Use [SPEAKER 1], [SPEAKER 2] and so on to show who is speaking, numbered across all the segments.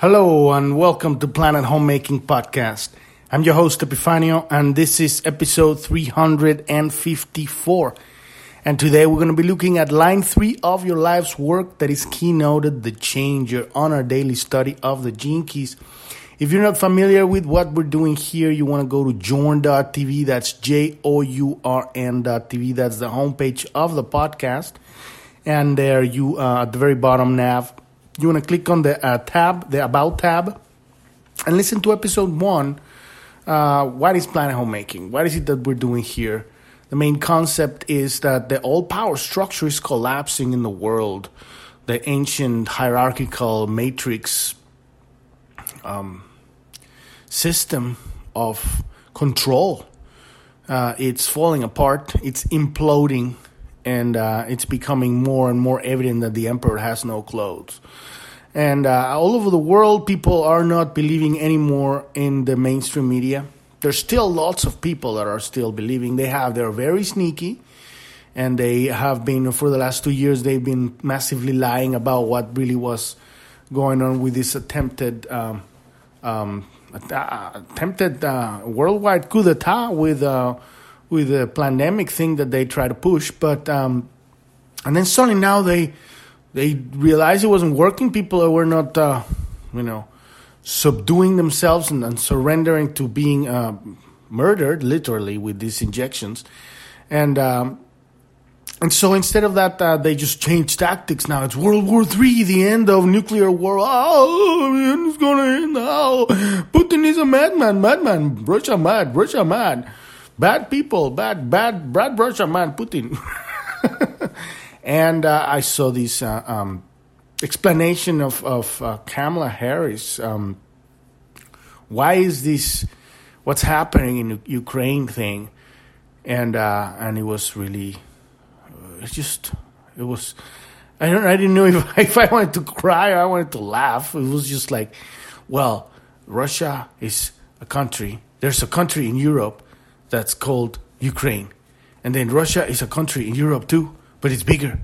[SPEAKER 1] Hello and welcome to Planet Homemaking Podcast. I'm your host Epifanio and this is episode 354. And today we're going to be looking at line 3 of your life's work that is keynoted the changer on our daily study of the gene keys. If you're not familiar with what we're doing here, you want to go to journ.tv. That's J O U R N.tv. That's the homepage of the podcast. And there you, uh, at the very bottom nav, you want to click on the uh, tab, the About tab, and listen to episode one. Uh, what is planet homemaking? What is it that we're doing here? The main concept is that the old power structure is collapsing in the world. The ancient hierarchical matrix um, system of control. Uh, it's falling apart. It's imploding and uh, it's becoming more and more evident that the emperor has no clothes. And uh, all over the world, people are not believing anymore in the mainstream media. There's still lots of people that are still believing. They have, they're very sneaky, and they have been for the last two years. They've been massively lying about what really was going on with this attempted. Um, um, attempted uh, worldwide coup d'état with uh, with the pandemic thing that they try to push, but um, and then suddenly now they they realized it wasn't working. People were not, uh, you know, subduing themselves and, and surrendering to being uh, murdered, literally, with these injections, and. Um, and so instead of that, uh, they just changed tactics. Now it's World War Three, the end of nuclear war. Oh, it's gonna end now. Putin is a madman, madman. Russia mad, Russia mad bad people, bad, bad, bad Russia man, Putin. and uh, I saw this uh, um, explanation of, of uh, Kamala Harris. Um, why is this, what's happening in Ukraine thing? And, uh, and it was really, uh, it just, it was, I don't, I didn't know if, if I wanted to cry or I wanted to laugh. It was just like, well, Russia is a country. There's a country in Europe that's called Ukraine. And then Russia is a country in Europe too, but it's bigger.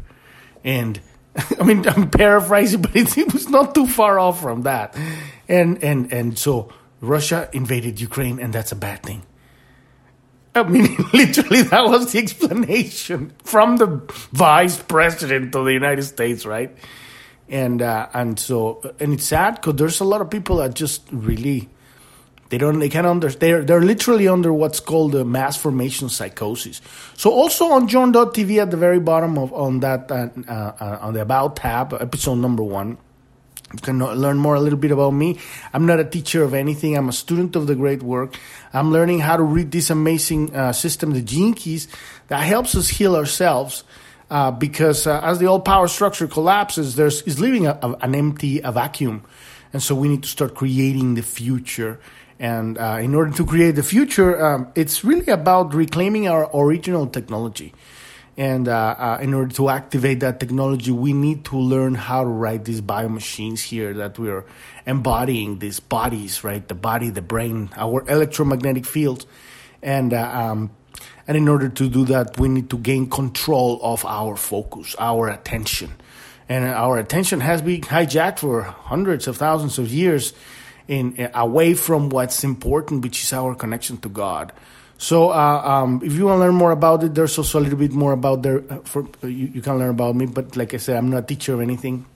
[SPEAKER 1] And I mean, I'm paraphrasing, but it, it was not too far off from that. And, and, and so Russia invaded Ukraine, and that's a bad thing. I mean, literally, that was the explanation from the vice president of the United States, right? And uh, and so, and it's sad because there's a lot of people that just really they don't. They can't understand. They're they're literally under what's called a mass formation psychosis. So also on Journ.tv at the very bottom of on that uh, uh, on the About tab, episode number one. You can learn more a little bit about me. I'm not a teacher of anything. I'm a student of the great work. I'm learning how to read this amazing uh, system, the Gene Keys, that helps us heal ourselves. Uh, because uh, as the old power structure collapses, there's is leaving a, a, an empty, a vacuum, and so we need to start creating the future and uh, in order to create the future, um, it's really about reclaiming our original technology. And uh, uh, in order to activate that technology, we need to learn how to write these bio machines here that we're embodying these bodies, right? The body, the brain, our electromagnetic fields. And, uh, um, and in order to do that, we need to gain control of our focus, our attention. And our attention has been hijacked for hundreds of thousands of years in away from what's important, which is our connection to God. So, uh, um, if you want to learn more about it, there's also a little bit more about there. Uh, for you, you, can learn about me, but like I said, I'm not a teacher or anything.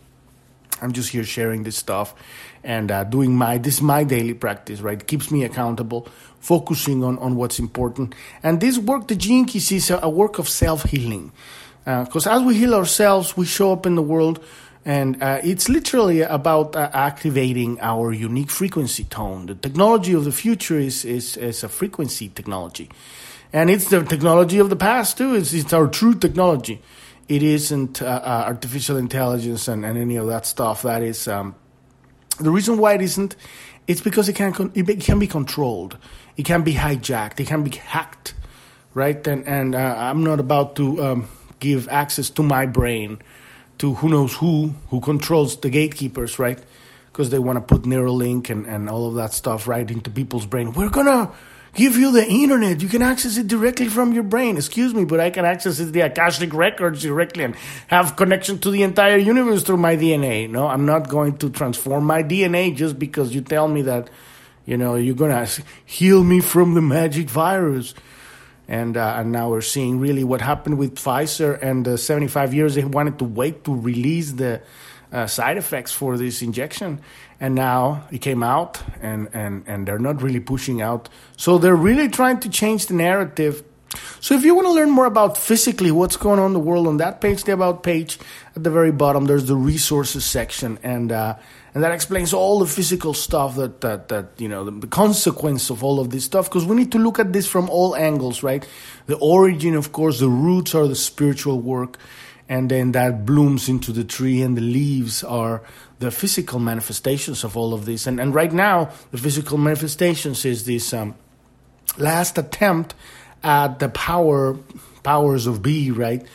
[SPEAKER 1] I'm just here sharing this stuff and uh, doing my this is my daily practice. Right, keeps me accountable, focusing on on what's important. And this work, the Keys, is a, a work of self healing. Because uh, as we heal ourselves, we show up in the world and uh, it's literally about uh, activating our unique frequency tone. The technology of the future is, is, is a frequency technology. And it's the technology of the past, too. It's, it's our true technology. It isn't uh, uh artificial intelligence and, and any of that stuff. That is um, the reason why it isn't. It's because it can it can be controlled. It can be hijacked. It can be hacked, right? And and uh, I'm not about to um, give access to my brain to who knows who, who controls the gatekeepers, right? Because they want to put Neuralink and, and all of that stuff right into people's brain. We're gonna give you the internet. You can access it directly from your brain. Excuse me, but I can access it, the Akashic records directly and have connection to the entire universe through my DNA. No, I'm not going to transform my DNA just because you tell me that, you know, you're going to heal me from the magic virus. And, uh, and now we're seeing really what happened with Pfizer and the 75 years they wanted to wait to release the uh, side effects for this injection. And now it came out and, and, and they're not really pushing out. So they're really trying to change the narrative so if you want to learn more about physically what's going on in the world on that page the about page at the very bottom there's the resources section and uh, and that explains all the physical stuff that that, that you know the, the consequence of all of this stuff because we need to look at this from all angles right? The origin of course the roots are the spiritual work and then that blooms into the tree and the leaves are the physical manifestations of all of this. And, and right now the physical manifestations is this um, last attempt at the power powers of be right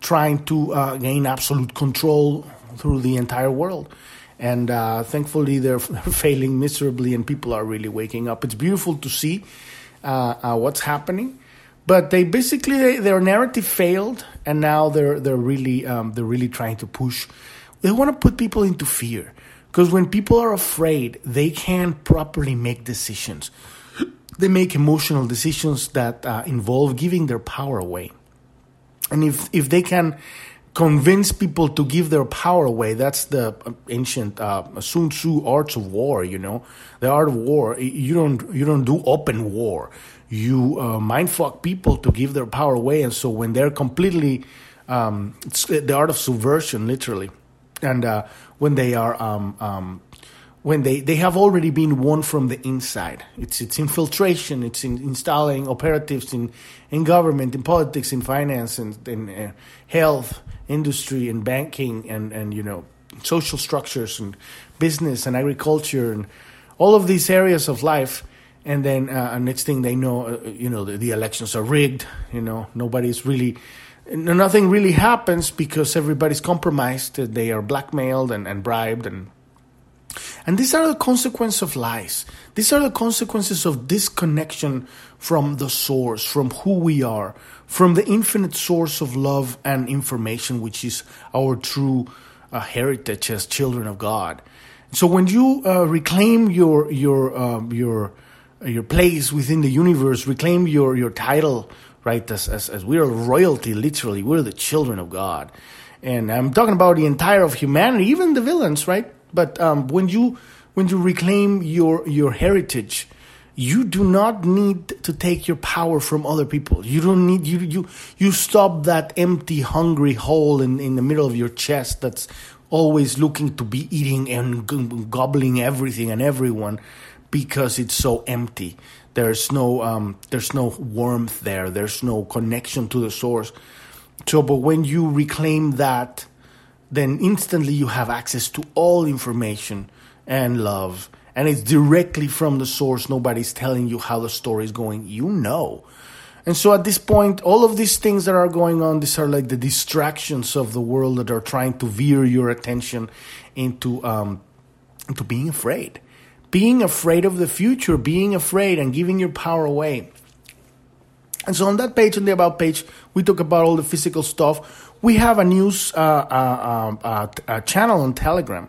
[SPEAKER 1] trying to uh, gain absolute control through the entire world and uh, thankfully they're failing miserably and people are really waking up it's beautiful to see uh, uh what's happening but they basically they, their narrative failed, and now they're they're really um, they're really trying to push. They want to put people into fear because when people are afraid, they can't properly make decisions. They make emotional decisions that uh, involve giving their power away, and if if they can convince people to give their power away. That's the ancient uh, Sun Tzu arts of war. You know, the art of war. You don't you don't do open war you uh, mindfuck people to give their power away, and so when they're completely, um, it's the art of subversion, literally, and uh, when they are, um, um, when they, they have already been won from the inside. It's it's infiltration. It's in installing operatives in in government, in politics, in finance, and in uh, health, industry, and banking, and and you know social structures and business and agriculture and all of these areas of life and then uh, next thing they know, uh, you know, the, the, elections are rigged. You know, nobody's really, nothing really happens because everybody's compromised. They are blackmailed and, and bribed, and and these are the consequences of lies. These are the consequences of disconnection from the source, from who we are, from the infinite source of love and information, which is our true uh, heritage as children of God. So when you uh, reclaim your your uh, your your place within the universe, reclaim your, your title, right? As, as, as we are royalty, literally, we're the children of God. And I'm talking about the entire of humanity, even the villains, right? But um, when you when you reclaim your your heritage, you do not need to take your power from other people. You don't need you you you stop that empty, hungry hole in, in the middle of your chest that's always looking to be eating and gobbling everything and everyone because it's so empty. There's no um, there's no warmth there. There's no connection to the source. So, but when you reclaim that, then instantly you have access to all information and love, and it's directly from the source. Nobody's telling you how the story is going. You know. And so at this point, all of these things that are going on, these are like the distractions of the world that are trying to veer your attention into um, into being afraid being afraid of the future, being afraid and giving your power away. And so on that page, on the About page, we talk about all the physical stuff. We have a news uh, uh, uh, uh channel on Telegram.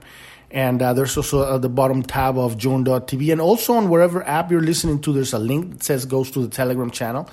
[SPEAKER 1] And uh, there's also at the bottom tab of Journ.tv. And also on wherever app you're listening to, there's a link that says goes to the Telegram channel.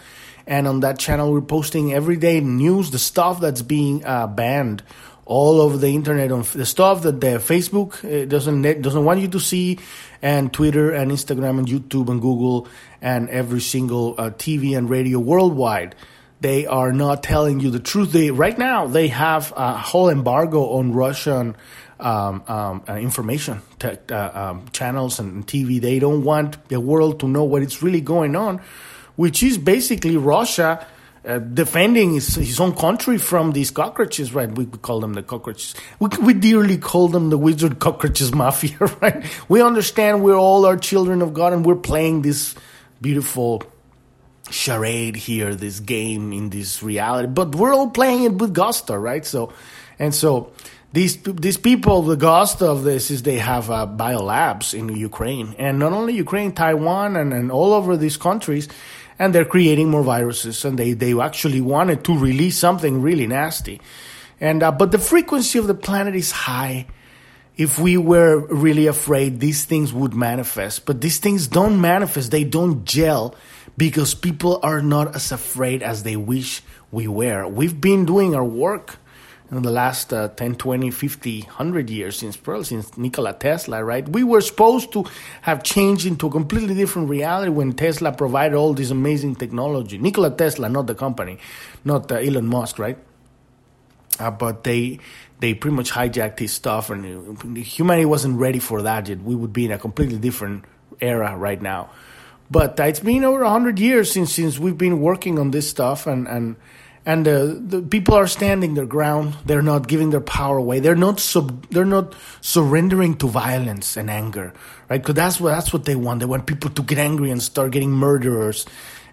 [SPEAKER 1] And on that channel, we're posting everyday news, the stuff that's being uh, banned all over the internet on the stuff that the Facebook doesn't doesn't want you to see, and Twitter and Instagram and YouTube and Google and every single uh, TV and radio worldwide. They are not telling you the truth. They right now they have a whole embargo on Russian um, um, uh, information uh, um, channels and TV. They don't want the world to know what is really going on, which is basically Russia uh, defending his, his own country from these cockroaches, right? We, we call them the cockroaches. We, we dearly call them the wizard cockroaches mafia, right? We understand we're all our children of God and we're playing this beautiful charade here, this game in this reality, but we're all playing it with gusto, right? So, and so these these people, the ghost of this is they have uh, biolabs in Ukraine, and not only Ukraine, Taiwan, and, and all over these countries, and they're creating more viruses, and they they actually wanted to release something really nasty, and uh, but the frequency of the planet is high. If we were really afraid, these things would manifest, but these things don't manifest; they don't gel because people are not as afraid as they wish we were. We've been doing our work in the last uh, 10, 20, 50, 100 years since Pearl, since Nikola Tesla, right? We were supposed to have changed into a completely different reality when Tesla provided all this amazing technology. Nikola Tesla, not the company, not uh, Elon Musk, right? Uh, but they they pretty much hijacked his stuff, and humanity wasn't ready for that yet. We would be in a completely different era right now. But it's been over 100 years since since we've been working on this stuff, and and and uh, the people are standing their ground. They're not giving their power away. They're not sub, they're not surrendering to violence and anger, right? Because that's what that's what they want. They want people to get angry and start getting murderers,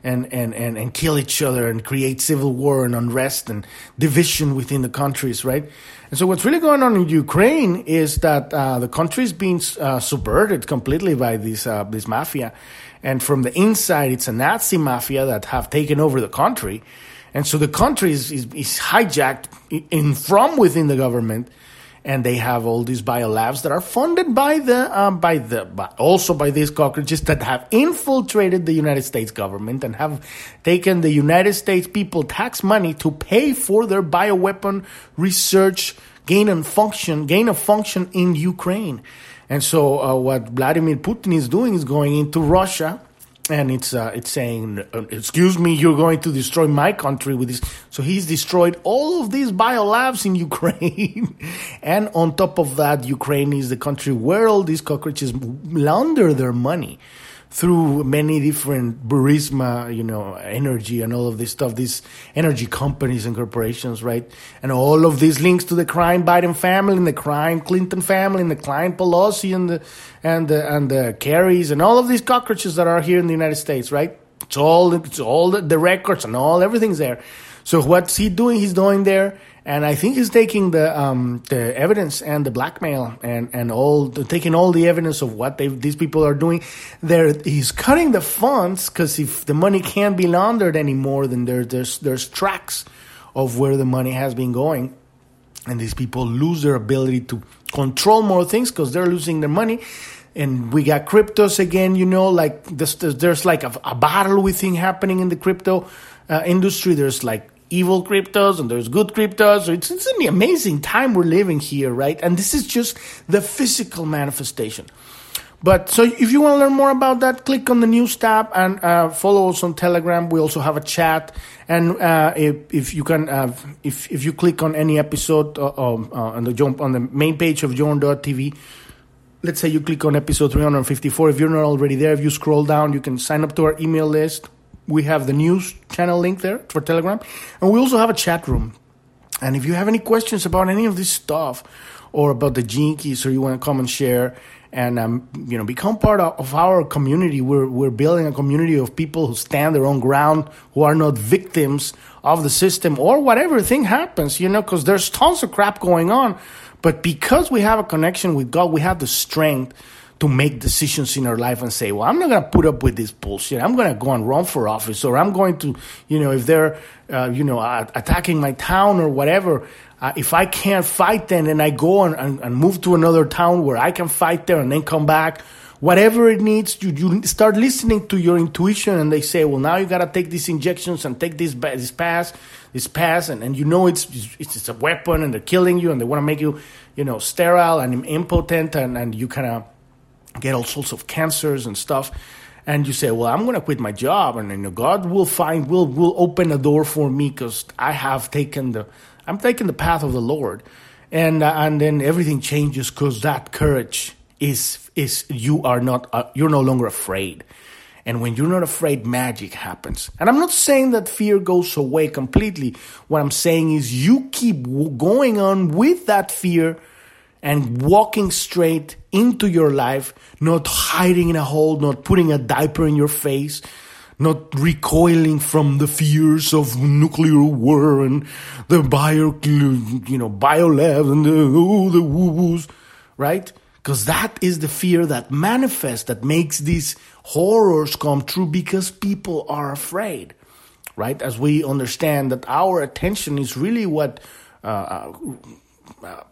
[SPEAKER 1] and and and and kill each other and create civil war and unrest and division within the countries, right? And so what's really going on in Ukraine is that uh, the country is being uh, subverted completely by this uh, this mafia, and from the inside, it's a Nazi mafia that have taken over the country and so the country is, is, is hijacked in from within the government, and they have all these biolabs that are funded by the um, by the but also by these cockroaches that have infiltrated the United States government and have taken the United States people tax money to pay for their bioweapon research gain and function gain of function in Ukraine. And so uh, what Vladimir Putin is doing is going into Russia and it's uh, it's saying, uh, "Excuse me, you're going to destroy my country with this." So he's destroyed all of these biolabs in Ukraine, and on top of that, Ukraine is the country where all these cockroaches launder their money through many different Burisma, you know, energy and all of this stuff, these energy companies and corporations, right? And all of these links to the crime Biden family and the crime Clinton family and the crime Pelosi and the and the and the Kerrys and all of these cockroaches that are here in the United States, right? It's all it's all the, the records and all everything's there. So what's he doing? He's doing there and I think he's taking the um, the evidence and the blackmail and and all the, taking all the evidence of what these people are doing. There, he's cutting the funds because if the money can't be laundered anymore, then there, there's there's tracks of where the money has been going, and these people lose their ability to control more things because they're losing their money. And we got cryptos again, you know, like there's, there's like a, a battle within happening in the crypto uh, industry. There's like evil cryptos and there's good cryptos. It's, it's an amazing time we're living here, right? And this is just the physical manifestation. But so if you want to learn more about that, click on the news tab and uh, follow us on Telegram. We also have a chat, and uh, if, if you can, uh, if if you click on any episode uh, um, uh, on the jump on the main page of Journ.tv, let's say you click on episode 354. If you're not already there, if you scroll down, you can sign up to our email list we have the news channel link there for Telegram, and we also have a chat room. And if you have any questions about any of this stuff, or about the Keys, or you want to come and share and um, you know become part of, of, our community, we're we're building a community of people who stand their own ground, who are not victims of the system or whatever thing happens. You know, because there's tons of crap going on, but because we have a connection with God, we have the strength to make decisions in our life and say, well, I'm not going to put up with this bullshit. I'm going to go and run for office, or I'm going to, you know, if they're, uh, you know, attacking my town or whatever. Uh, if I can't fight then, and I go and, and, and, move to another town where I can fight there and then come back, whatever it needs, you, you start listening to your intuition, and they say, well, now you got to take these injections and take this this pass, this pass, and, and you know it's, it's it's a weapon, and they're killing you, and they want to make you, you know, sterile and impotent, and and you kind of get all sorts of cancers and stuff and you say, "Well, I'm going to quit my job, and you know, God will find will will open a door for me because I have taken the I'm taking the path of the Lord," and uh, and then everything changes because that courage is is you are not uh, you're no longer afraid, and when you're not afraid, magic happens. And I'm not saying that fear goes away completely. What I'm saying is you keep going on with that fear and walking straight into your life, not hiding in a hole, not putting a diaper in your face, not recoiling from the fears of nuclear war and the bio, you know, biolab and the, oh, the woo-woos, right? Because that is the fear that manifests, that makes these horrors come true because people are afraid, right? As we understand that our attention is really what uh, uh,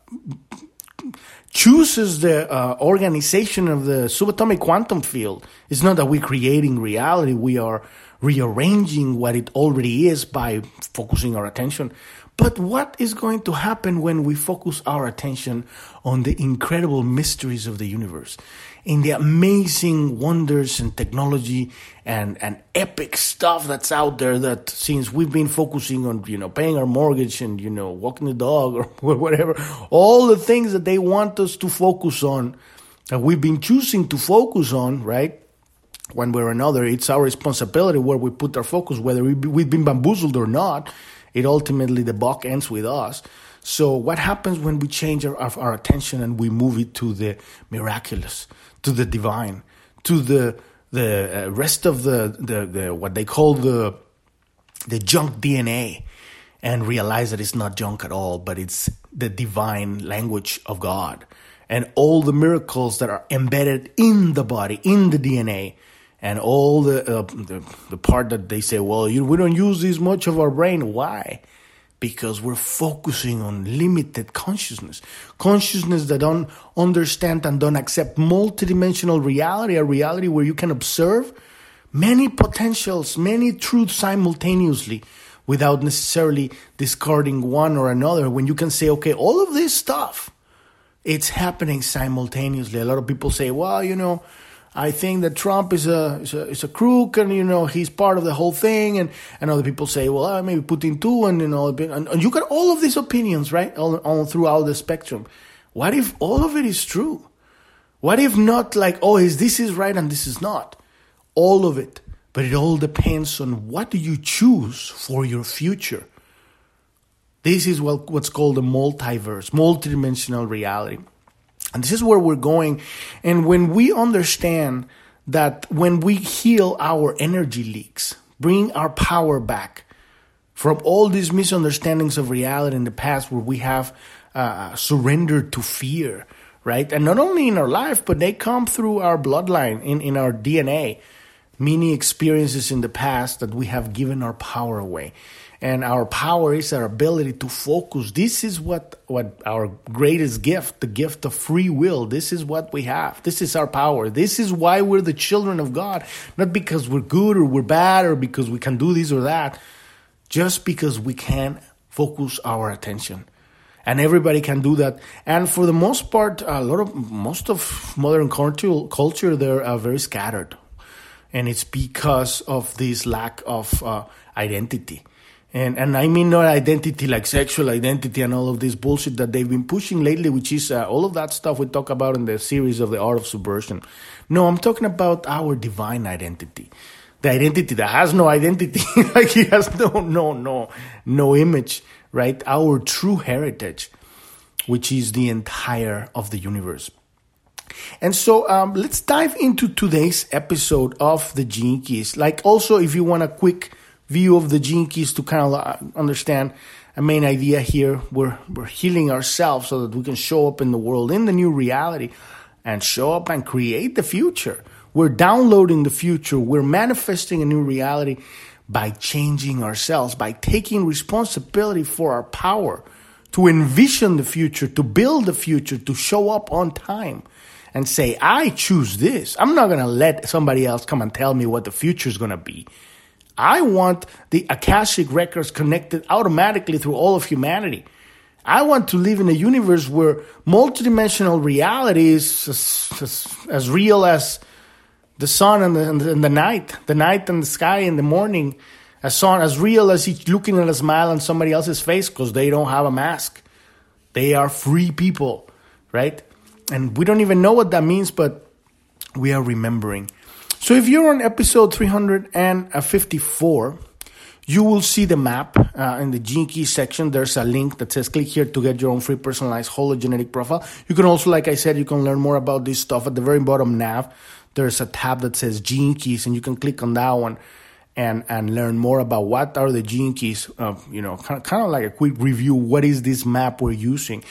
[SPEAKER 1] chooses the uh, organization of the subatomic quantum field. It's not that we're creating reality, we are rearranging what it already is by focusing our attention. But what is going to happen when we focus our attention on the incredible mysteries of the universe, in the amazing wonders and technology and, and epic stuff that's out there that since we've been focusing on, you know, paying our mortgage and, you know, walking the dog or whatever, all the things that they want us to focus on, that we've been choosing to focus on, right? One way or another, it's our responsibility where we put our focus, whether we've been bamboozled or not it ultimately the buck ends with us. So what happens when we change our, our attention and we move it to the miraculous, to the divine, to the the uh, rest of the, the the what they call the the junk DNA, and realize that it's not junk at all, but it's the divine language of God, and all the miracles that are embedded in the body, in the DNA, and all the, uh, the, the part that they say, well, you, we don't use this much of our brain. Why? Because we're focusing on limited consciousness, consciousness that don't understand and don't accept multidimensional reality, a reality where you can observe many potentials, many truths simultaneously without necessarily discarding one or another. When you can say, okay, all of this stuff, it's happening simultaneously. A lot of people say, well, you know, I think that Trump is a, is a, is a crook and, you know, he's part of the whole thing. And, and other people say, well, uh, maybe Putin too. And, you know, and, and you got all of these opinions, right? All, all throughout the spectrum. What if all of it is true? What if not like, oh, is this is right and this is not? All of it. But it all depends on what do you choose for your future. This is what, what's called a multiverse, multidimensional reality. And this is where we're going. And when we understand that when we heal our energy leaks, bring our power back from all these misunderstandings of reality in the past where we have uh, surrendered to fear, right? And not only in our life, but they come through our bloodline, in, in our DNA. Many experiences in the past that we have given our power away and our power is our ability to focus. This is what, what our greatest gift, the gift of free will. This is what we have. This is our power. This is why we're the children of God. Not because we're good or we're bad or because we can do this or that. Just because we can focus our attention. And everybody can do that. And for the most part, a lot of, most of modern culture, culture they're uh, very scattered. And it's because of this lack of uh, identity and and I mean not identity like sexual identity and all of this bullshit that they've been pushing lately, which is uh, all of that stuff we talk about in the series of the art of subversion. No, I'm talking about our divine identity, the identity that has no identity, like it has no no no no image, right? Our true heritage, which is the entire of the universe. And so um, let's dive into today's episode of the Gene Keys. Like also, if you want a quick view of the gene keys to kind of uh, understand a main idea here. We're, we're healing ourselves so that we can show up in the world in the new reality and show up and create the future. We're downloading the future. We're manifesting a new reality by changing ourselves, by taking responsibility for our power to envision the future, to build the future, to show up on time and say, I choose this. I'm not going to let somebody else come and tell me what the future is going to be. I want the Akashic records connected automatically through all of humanity. I want to live in a universe where multidimensional reality is as, as, as real as the sun and the, and the, and the night, the night and the sky in the morning, as sun as real as each looking at a smile on somebody else's face because they don't have a mask. They are free people, right? And we don't even know what that means, but we are remembering. So if you're on episode 354, you will see the map uh, in the gene key section. There's a link that says click here to get your own free personalized hologenetic profile. You can also, like I said, you can learn more about this stuff at the very bottom nav. There's a tab that says gene keys and you can click on that one and and learn more about what are the gene keys. Uh, you know, kind of, kind of like a quick review. What is this map we're using?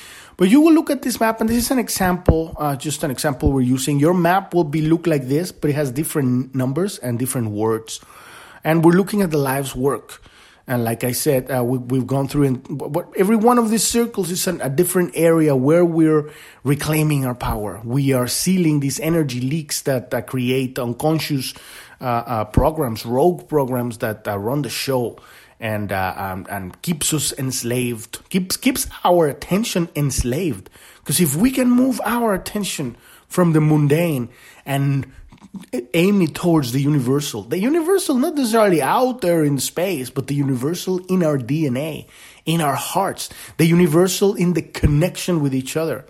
[SPEAKER 1] But you will look at this map, and this is an example, uh, just an example we're using. Your map will be look like this, but it has different numbers and different words. And we're looking at the life's work. And like I said, uh, we, have gone through, and but every one of these circles is an, a different area where we're reclaiming our power. We are sealing these energy leaks that uh, create unconscious uh, uh programs, rogue programs that uh, run the show and uh, um, and keeps us enslaved, keeps keeps our attention enslaved. Because if we can move our attention from the mundane and aim it towards the universal, the universal not necessarily out there in space, but the universal in our DNA, in our hearts, the universal in the connection with each other.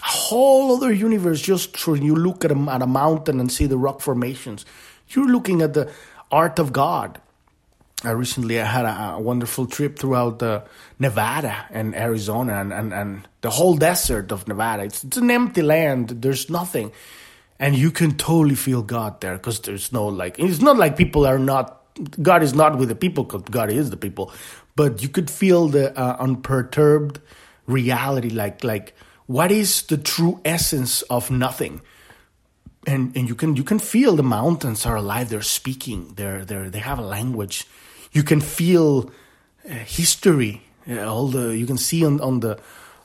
[SPEAKER 1] A whole other universe just when you look at a, at a mountain and see the rock formations. You're looking at the art of God uh, recently I had a, a, wonderful trip throughout the Nevada and Arizona and, and, and the whole desert of Nevada. It's, it's an empty land. There's nothing. And you can totally feel God there because there's no like, it's not like people are not, God is not with the people because God is the people. But you could feel the uh, unperturbed reality, like, like, what is the true essence of nothing? And, and you can you can feel the mountains are alive. They're speaking. They're they they have a language you can feel uh, history. Uh, all the you can see on, on the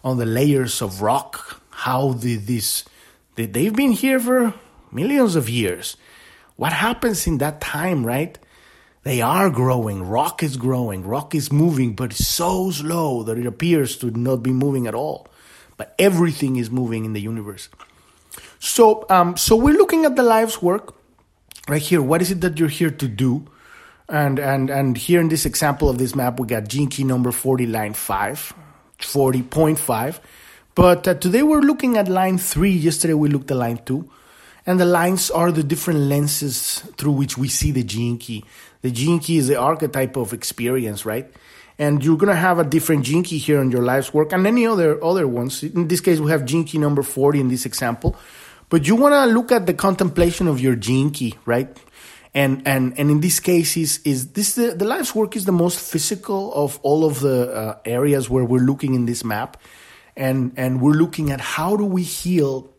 [SPEAKER 1] on the layers of rock how the, this they, they've been here for millions of years. What happens in that time, right? They are growing. Rock is growing. Rock is moving, but so slow that it appears to not be moving at all. But everything is moving in the universe. So, um, so we're looking at the life's work right here. What is it that you're here to do? And, and, and here in this example of this map, we got gene key number 40, line 5, 40.5. But uh, today we're looking at line 3. Yesterday we looked at line 2. And the lines are the different lenses through which we see the gene key. The gene key is the archetype of experience, right? And you're gonna have a different gene key here in your life's work and any other other ones. In this case, we have gene key number 40 in this example. But you wanna look at the contemplation of your gene key, right? And and and in these cases is is this the, the life's work is the most physical of all of the uh, areas where we're looking in this map and and we're looking at how do we heal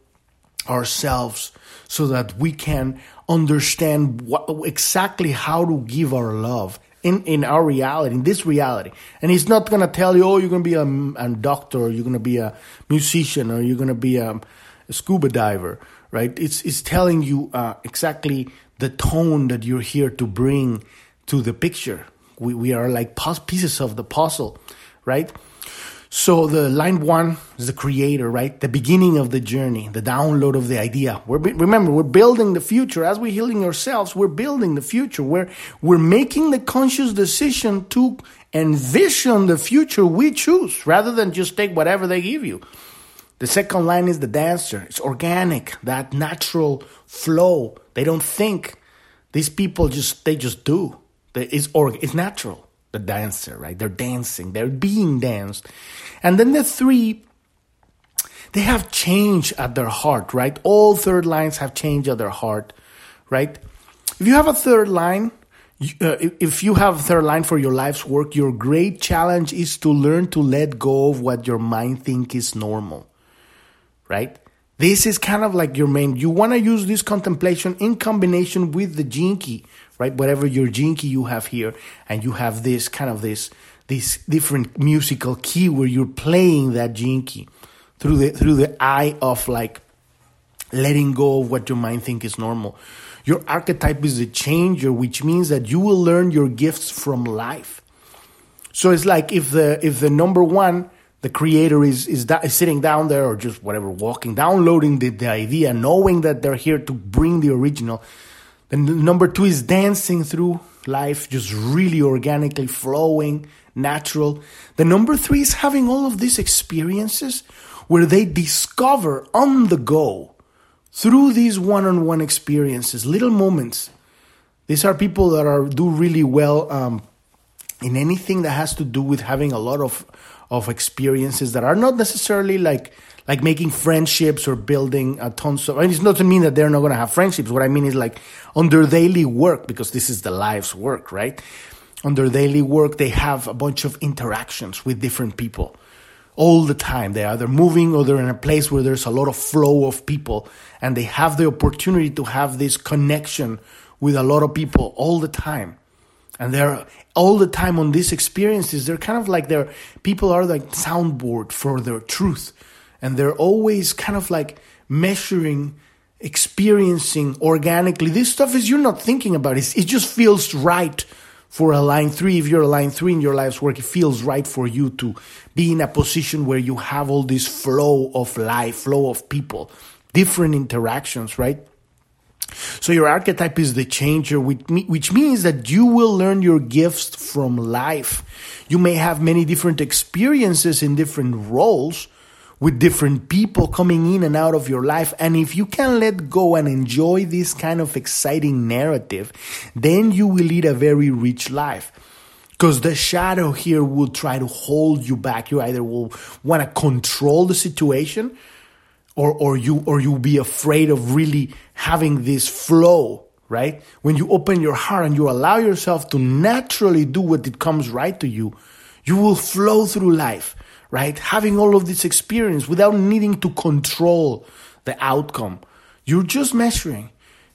[SPEAKER 1] ourselves so that we can understand what exactly how to give our love in, in our reality, in this reality. And he's not going to tell you, oh, you're going to be a, a doctor, or you're going to be a musician, or you're going to be a, a, scuba diver, right? It's, it's telling you uh, exactly the tone that you're here to bring to the picture. We, we are like pieces of the puzzle, right? So the line one is the creator, right? The beginning of the journey, the download of the idea. We're remember we're building the future as we're healing ourselves. We're building the future. We're we're making the conscious decision to envision the future we choose rather than just take whatever they give you. The second line is the dancer. It's organic, that natural flow they don't think. These people just they just do. It's or it's natural. The dancer, right? They're dancing. They're being danced. And then the three, they have change at their heart, right? All third lines have change at their heart, right? If you have a third line, uh, if you have a third line for your life's work, your great challenge is to learn to let go of what your mind think is normal, right? This is kind of like your main. You want to use this contemplation in combination with the key, right? Whatever your key you have here, and you have this kind of this this different musical key where you're playing that key through the through the eye of like letting go of what your mind think is normal. Your archetype is a changer, which means that you will learn your gifts from life. So it's like if the if the number one the creator is is, is sitting down there or just whatever walking downloading the, the idea knowing that they're here to bring the original. Then number two is dancing through life just really organically flowing natural. The number three is having all of these experiences where they discover on the go through these one-on-one experiences little moments. These are people that are do really well um, in anything that has to do with having a lot of of experiences that are not necessarily like like making friendships or building a tons of. And it doesn't mean that they're not going to have friendships. What I mean is like on their daily work, because this is the life's work, right? On their daily work, they have a bunch of interactions with different people all the time. They're either moving or they're in a place where there's a lot of flow of people and they have the opportunity to have this connection with a lot of people all the time. And they're all the time on these experiences. They're kind of like their people are like soundboard for their truth. And they're always kind of like measuring, experiencing organically. This stuff is you're not thinking about it. It just feels right for a line three, if you're a line three in your life's work, it feels right for you to be in a position where you have all this flow of life, flow of people, different interactions, right? So your archetype is the changer, which means that you will learn your gifts from life. You may have many different experiences in different roles, with different people coming in and out of your life. And if you can let go and enjoy this kind of exciting narrative, then you will lead a very rich life. Because the shadow here will try to hold you back. You either will want to control the situation or, or you or you'll be afraid of really having this flow, right? When you open your heart and you allow yourself to naturally do what it comes right to you, you will flow through life right? Having all of this experience without needing to control the outcome. You're just measuring.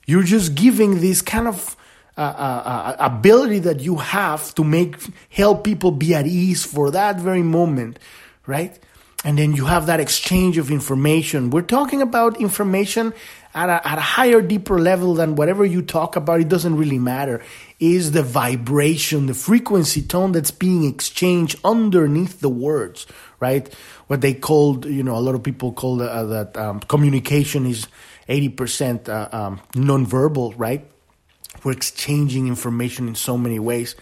[SPEAKER 1] You're just giving this kind of uh, uh, uh, ability that you have to make help people be at ease for that very moment, right? And then you have that exchange of information. We're talking about information at a, at a higher, deeper level than whatever you talk about. It doesn't really matter. Is the vibration, the frequency tone that's being exchanged underneath the words, right? What they called, you know, a lot of people call uh, that um, communication is 80% uh, um, nonverbal, right? We're exchanging information in so many ways.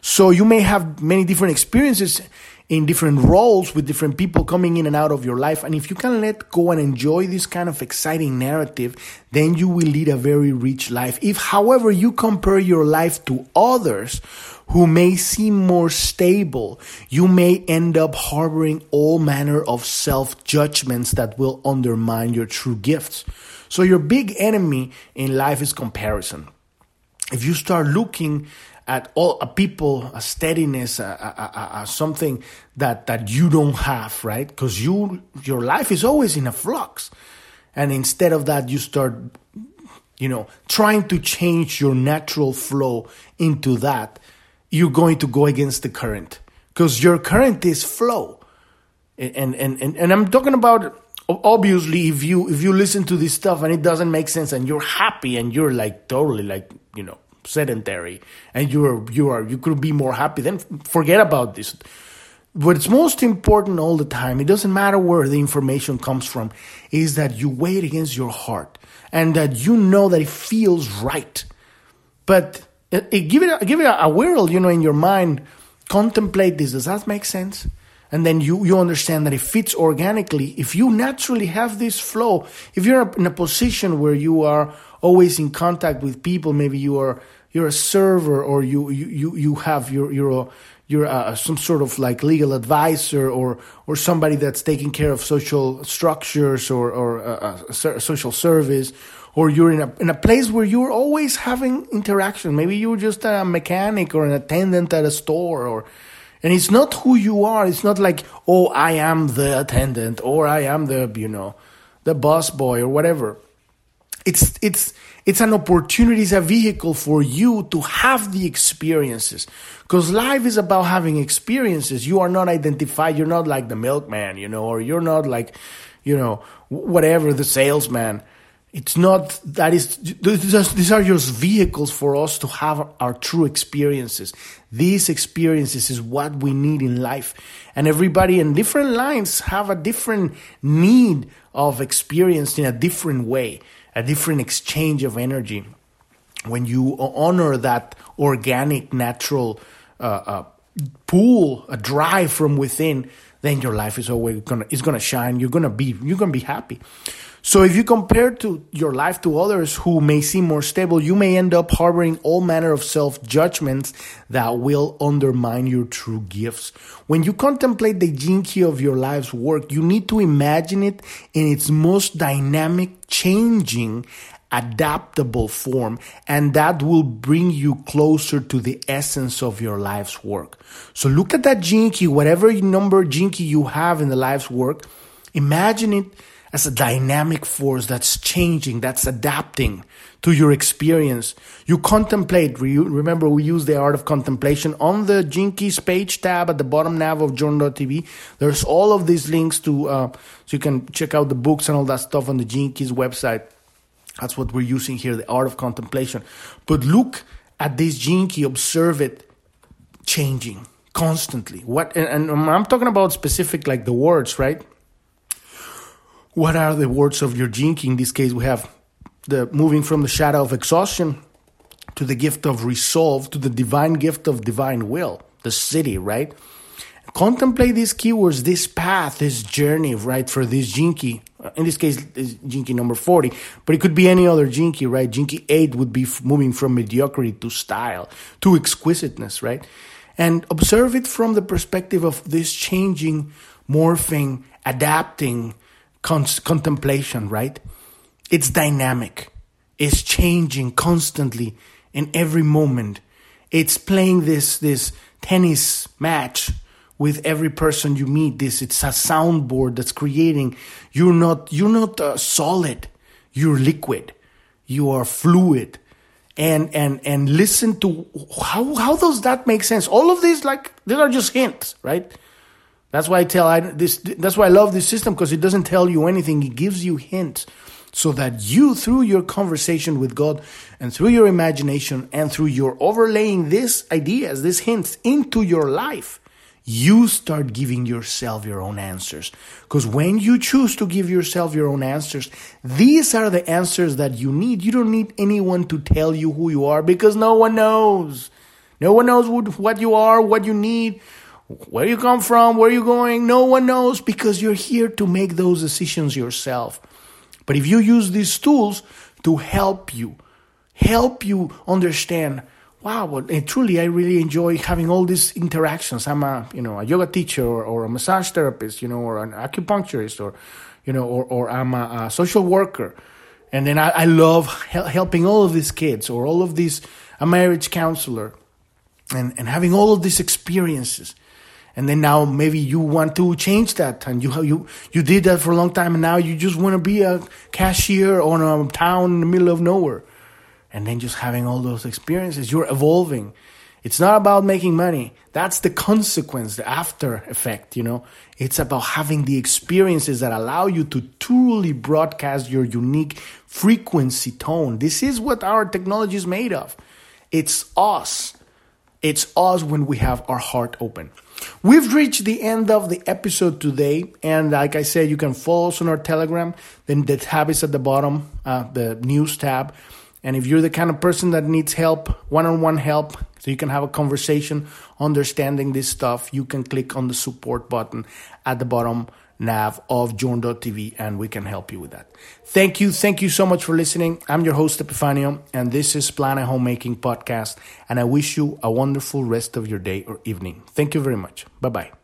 [SPEAKER 1] So you may have many different experiences in different roles with different people coming in and out of your life. And if you can let go and enjoy this kind of exciting narrative, then you will lead a very rich life. If, however, you compare your life to others who may seem more stable, you may end up harboring all manner of self judgments that will undermine your true gifts. So your big enemy in life is comparison. If you start looking at all a people, a steadiness, a, a, a, something that that you don't have, right? Because you your life is always in a flux, and instead of that, you start, you know, trying to change your natural flow into that. You're going to go against the current because your current is flow, and and and and I'm talking about obviously if you if you listen to this stuff and it doesn't make sense and you're happy and you're like totally like you know sedentary and you're you are you could be more happy then forget about this. What's most important all the time it doesn't matter where the information comes from is that you weigh it against your heart and that you know that it feels right. But it, it, give it give it a, a whirl you know in your mind contemplate this. Does that make sense? And then you, you understand that it fits organically. If you naturally have this flow, if you're in a position where you are always in contact with people, maybe you are you're a server or you you you, you have your you're uh, you're a, uh, some sort of like legal advisor or or somebody that's taking care of social structures or or uh, a, a social service or you're in a in a place where you're always having interaction maybe you're just a mechanic or an attendant at a store or and it's not who you are. It's not like, oh, I am the attendant or I am the, you know, the boss boy or whatever. It's, it's, it's an opportunity, it's a vehicle for you to have the experiences. Because life is about having experiences. You are not identified. You're not like the milkman, you know, or you're not like, you know, whatever, the salesman. It's not that is these are just vehicles for us to have our true experiences. These experiences is what we need in life. And everybody in different lines have a different need of experience in a different way, a different exchange of energy. When you honor that organic, natural uh, uh, pool, a drive from within, then your life is always gonna is gonna shine. You're gonna be you're gonna be happy. So if you compare to your life to others who may seem more stable, you may end up harboring all manner of self-judgments that will undermine your true gifts. When you contemplate the key of your life's work, you need to imagine it in its most dynamic, changing, adaptable form, and that will bring you closer to the essence of your life's work. So look at that key, whatever number key you have in the life's work, imagine it as a dynamic force that's changing, that's adapting to your experience. You contemplate. Remember, we use the art of contemplation on the Keys page tab at the bottom nav of Journ.tv. There's all of these links to, uh, so you can check out the books and all that stuff on the Keys website. That's what we're using here, the art of contemplation. But look at this Key, observe it changing constantly. What, and, and I'm talking about specific, like the words, right? What are the words of your key? In this case, we have the moving from the shadow of exhaustion to the gift of resolve to the divine gift of divine will, the Siddhi, right? Contemplate these keywords, this path, this journey, right, for this gene key. Uh, in this case, is key number 40, but it could be any other key, right? Key 8 would be moving from mediocrity to style, to exquisiteness, right? And observe it from the perspective of this changing, morphing, adapting, contemplation, right? It's dynamic. It's changing constantly in every moment. It's playing this this tennis match with every person you meet. This it's a soundboard that's creating. You're not you're not uh, solid. You're liquid. You are fluid. And and and listen to how how does that make sense? All of these like these are just hints, right? That's why I tell I this. That's why I love this system because it doesn't tell you anything. It gives you hints so that you, through your conversation with God and through your imagination and through your overlaying these ideas, these hints into your life, you start giving yourself your own answers. Because when you choose to give yourself your own answers, these are the answers that you need. You don't need anyone to tell you who you are because no one knows. No one knows what you are, what you need where you come from, where you're going, no one knows because you're here to make those decisions yourself. But if you use these tools to help you, help you understand, wow, well, eh, truly I really enjoy having all these interactions. I'm a, you know, a yoga teacher or, or a massage therapist, you know, or an acupuncturist or, you know, or, or I'm a, a social worker. And then I, I love helping all of these kids or all of these, a marriage counselor and, and having all of these experiences and then now maybe you want to change that. And you you you did that for a long time and now you just want to be a cashier on a town in the middle of nowhere. And then just having all those experiences you're evolving. It's not about making money. That's the consequence the after effect you know? It's about having the experiences that allow you to truly broadcast your unique frequency tone. This is what our technology is made of. It's us it's us when we have our heart open We've reached the end of the episode today, and like I said, you can follow us on our Telegram. Then the tab is at the bottom, uh, the news tab. And if you're the kind of person that needs help, one-on-one help, so you can have a conversation, understanding this stuff, you can click on the support button at the bottom nav of Journ.tv and we can help you with that. Thank you. Thank you so much for listening. I'm your host, Epifanio, and this is Planet Homemaking Podcast. And I wish you a wonderful rest of your day or evening. Thank you very much. Bye bye.